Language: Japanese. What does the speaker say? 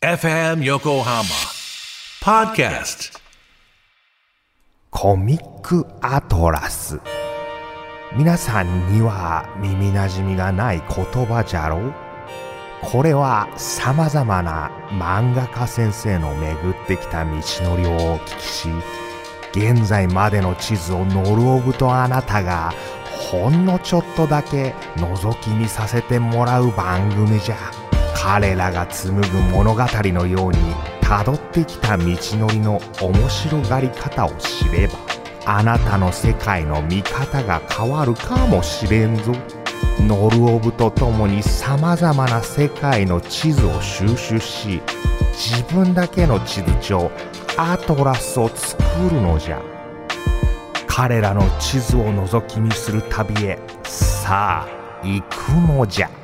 FM Yokohama Podcast. コミックアトラス皆さんには耳なじみがない言葉じゃろう？これは様々な漫画家先生の巡ってきた道のりをお聞きし現在までの地図をノルオブとあなたがほんのちょっとだけ覗き見させてもらう番組じゃ。彼らが紡ぐ物語のように辿ってきた道のりの面白がり方を知ればあなたの世界の見方が変わるかもしれんぞ。ノルオブと共に様々な世界の地図を収集し自分だけの地図帳アトラスを作るのじゃ。彼らの地図を覗き見する旅へさあ行くのじゃ。